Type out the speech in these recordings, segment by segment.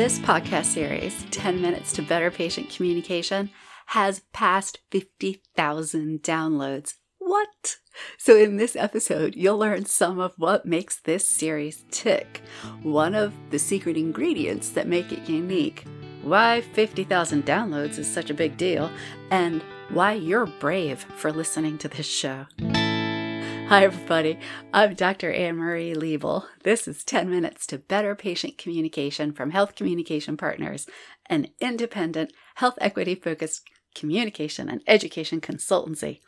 This podcast series, 10 Minutes to Better Patient Communication, has passed 50,000 downloads. What? So, in this episode, you'll learn some of what makes this series tick, one of the secret ingredients that make it unique, why 50,000 downloads is such a big deal, and why you're brave for listening to this show. Hi, everybody. I'm Dr. Anne Marie Liebel. This is 10 Minutes to Better Patient Communication from Health Communication Partners, an independent, health equity focused communication and education consultancy.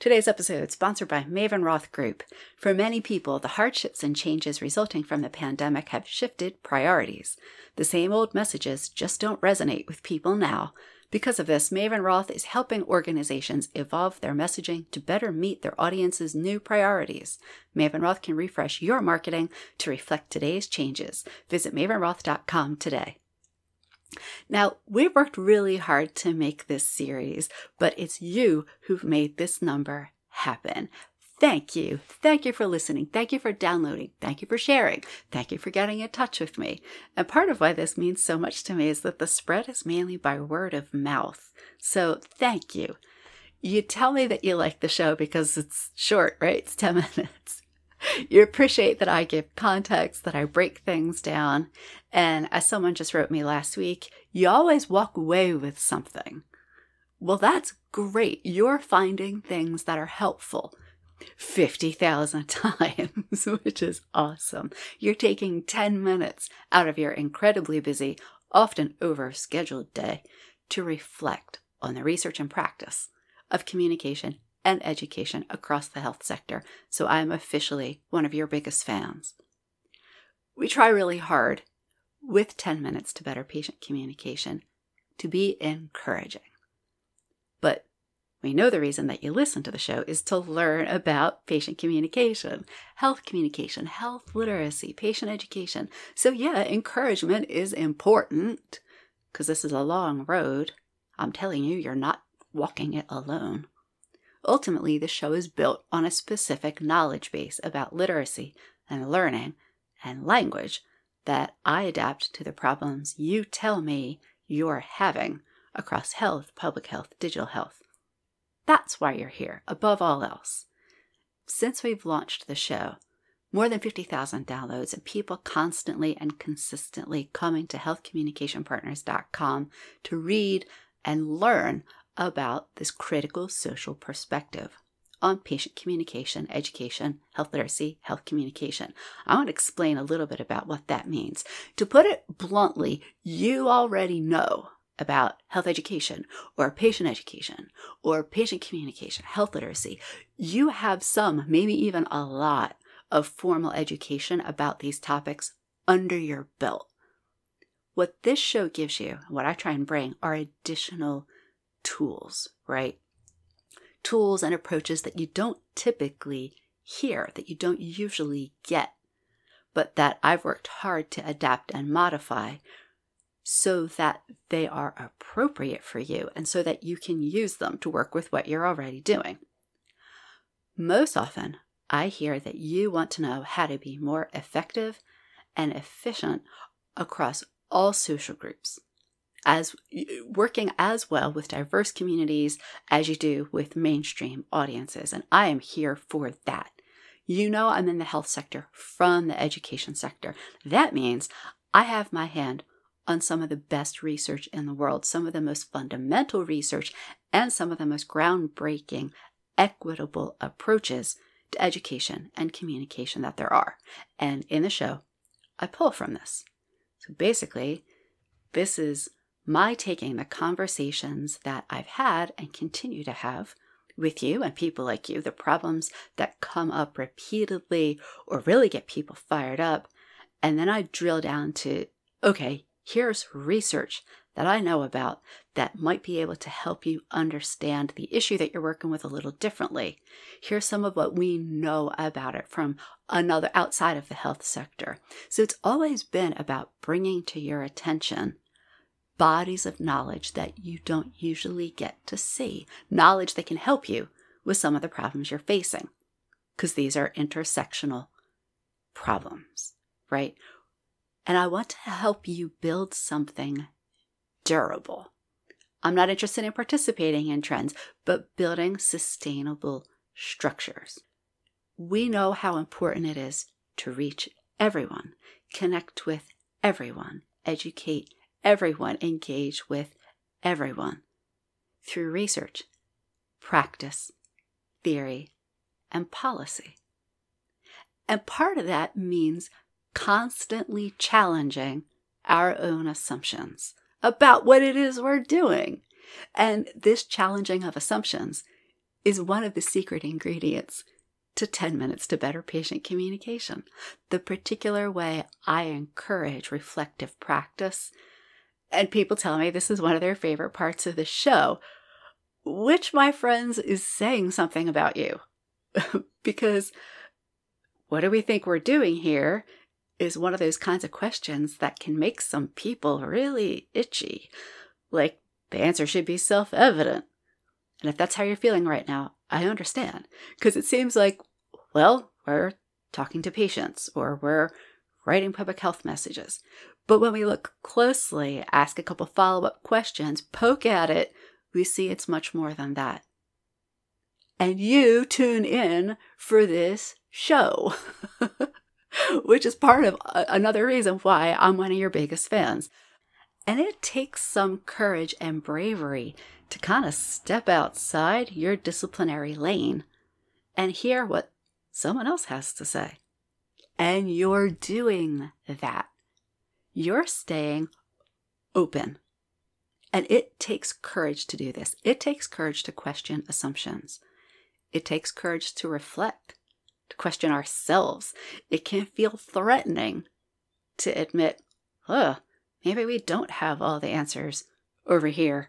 Today's episode is sponsored by Maven Roth Group. For many people, the hardships and changes resulting from the pandemic have shifted priorities. The same old messages just don't resonate with people now. Because of this, Maven Roth is helping organizations evolve their messaging to better meet their audience's new priorities. Maven Roth can refresh your marketing to reflect today's changes. Visit mavenroth.com today. Now, we've worked really hard to make this series, but it's you who've made this number happen. Thank you. Thank you for listening. Thank you for downloading. Thank you for sharing. Thank you for getting in touch with me. And part of why this means so much to me is that the spread is mainly by word of mouth. So thank you. You tell me that you like the show because it's short, right? It's 10 minutes. You appreciate that I give context, that I break things down. And as someone just wrote me last week, you always walk away with something. Well, that's great. You're finding things that are helpful. 50,000 times, which is awesome. You're taking 10 minutes out of your incredibly busy, often over scheduled day to reflect on the research and practice of communication and education across the health sector. So I am officially one of your biggest fans. We try really hard with 10 minutes to better patient communication to be encouraging. But we know the reason that you listen to the show is to learn about patient communication, health communication, health literacy, patient education. So, yeah, encouragement is important because this is a long road. I'm telling you, you're not walking it alone. Ultimately, the show is built on a specific knowledge base about literacy and learning and language that I adapt to the problems you tell me you're having across health, public health, digital health. That's why you're here, above all else. Since we've launched the show, more than 50,000 downloads and people constantly and consistently coming to healthcommunicationpartners.com to read and learn about this critical social perspective on patient communication, education, health literacy, health communication. I want to explain a little bit about what that means. To put it bluntly, you already know about health education or patient education or patient communication, health literacy, you have some, maybe even a lot of formal education about these topics under your belt. What this show gives you, what I try and bring, are additional tools, right? Tools and approaches that you don't typically hear, that you don't usually get, but that I've worked hard to adapt and modify so that they are appropriate for you and so that you can use them to work with what you're already doing. Most often, I hear that you want to know how to be more effective and efficient across all social groups, as working as well with diverse communities as you do with mainstream audiences. And I am here for that. You know, I'm in the health sector from the education sector. That means I have my hand on some of the best research in the world, some of the most fundamental research, and some of the most groundbreaking, equitable approaches to education and communication that there are. And in the show, I pull from this. So basically, this is my taking the conversations that I've had and continue to have with you and people like you, the problems that come up repeatedly or really get people fired up. And then I drill down to, okay, here's research that I know about that might be able to help you understand the issue that you're working with a little differently. Here's some of what we know about it from another outside of the health sector. So it's always been about bringing to your attention bodies of knowledge that you don't usually get to see, knowledge that can help you with some of the problems you're facing, because these are intersectional problems, right? And I want to help you build something durable. I'm not interested in participating in trends, but building sustainable structures. We know how important it is to reach everyone, connect with everyone, educate everyone, engage with everyone through research, practice, theory, and policy. And part of that means constantly challenging our own assumptions about what it is we're doing. And this challenging of assumptions is one of the secret ingredients to 10 minutes to better patient communication. The particular way I encourage reflective practice, and people tell me this is one of their favorite parts of the show, which, my friends, is saying something about you. because what do we think we're doing here is one of those kinds of questions that can make some people really itchy. Like, the answer should be self evident. And if that's how you're feeling right now, I understand. Because it seems like, well, we're talking to patients or we're writing public health messages. But when we look closely, ask a couple follow up questions, poke at it, we see it's much more than that. And you tune in for this show. which is part of uh, another reason why I'm one of your biggest fans. And it takes some courage and bravery to kind of step outside your disciplinary lane and hear what someone else has to say. And you're doing that. You're staying open. And it takes courage to do this. It takes courage to question assumptions. It takes courage to reflect to question ourselves. It can feel threatening to admit, oh, maybe we don't have all the answers over here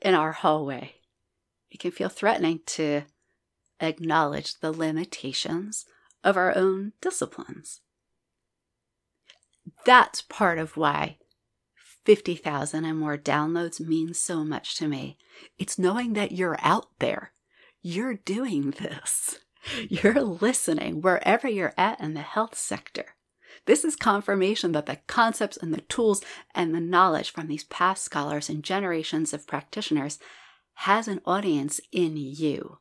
in our hallway. It can feel threatening to acknowledge the limitations of our own disciplines. That's part of why 50,000 and more downloads means so much to me. It's knowing that you're out there. You're doing this. You're listening wherever you're at in the health sector. This is confirmation that the concepts and the tools and the knowledge from these past scholars and generations of practitioners has an audience in you.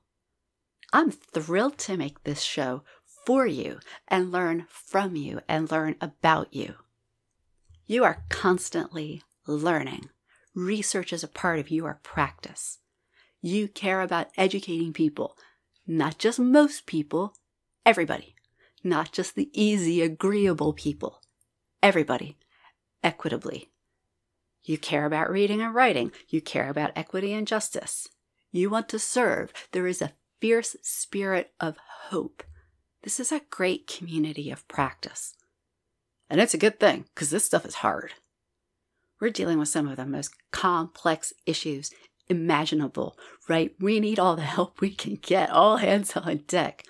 I'm thrilled to make this show for you and learn from you and learn about you. You are constantly learning. Research is a part of your practice. You care about educating people, not just most people, everybody. Not just the easy, agreeable people, everybody, equitably. You care about reading and writing. You care about equity and justice. You want to serve. There is a fierce spirit of hope. This is a great community of practice. And it's a good thing because this stuff is hard. We're dealing with some of the most complex issues imaginable, right? We need all the help we can get, all hands on deck.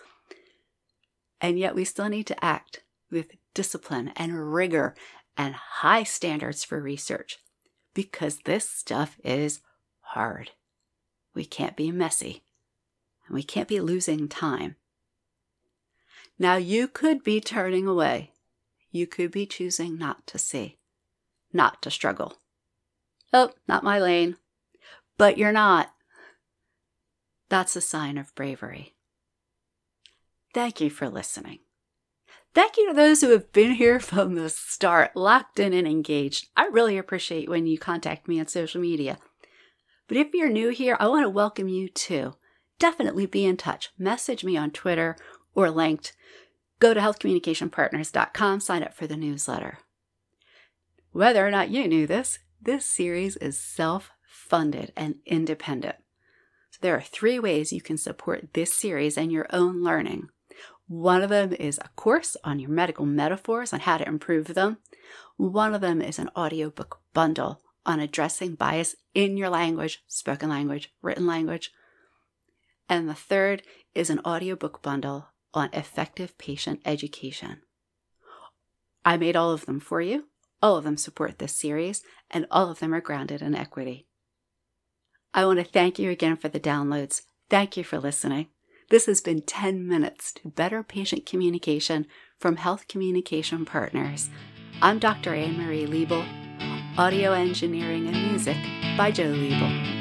And yet we still need to act with discipline and rigor and high standards for research because this stuff is hard. We can't be messy and we can't be losing time. Now, you could be turning away. You could be choosing not to see, not to struggle. Oh, not my lane but you're not. That's a sign of bravery. Thank you for listening. Thank you to those who have been here from the start, locked in and engaged. I really appreciate when you contact me on social media. But if you're new here, I want to welcome you too. Definitely be in touch. Message me on Twitter or LinkedIn. Go to healthcommunicationpartners.com, sign up for the newsletter. Whether or not you knew this, this series is self funded, and independent. So there are three ways you can support this series and your own learning. One of them is a course on your medical metaphors on how to improve them. One of them is an audiobook bundle on addressing bias in your language, spoken language, written language. And the third is an audiobook bundle on effective patient education. I made all of them for you. All of them support this series, and all of them are grounded in equity. I want to thank you again for the downloads. Thank you for listening. This has been 10 minutes to better patient communication from Health Communication Partners. I'm Dr. Anne Marie Liebel, audio engineering and music by Joe Liebel.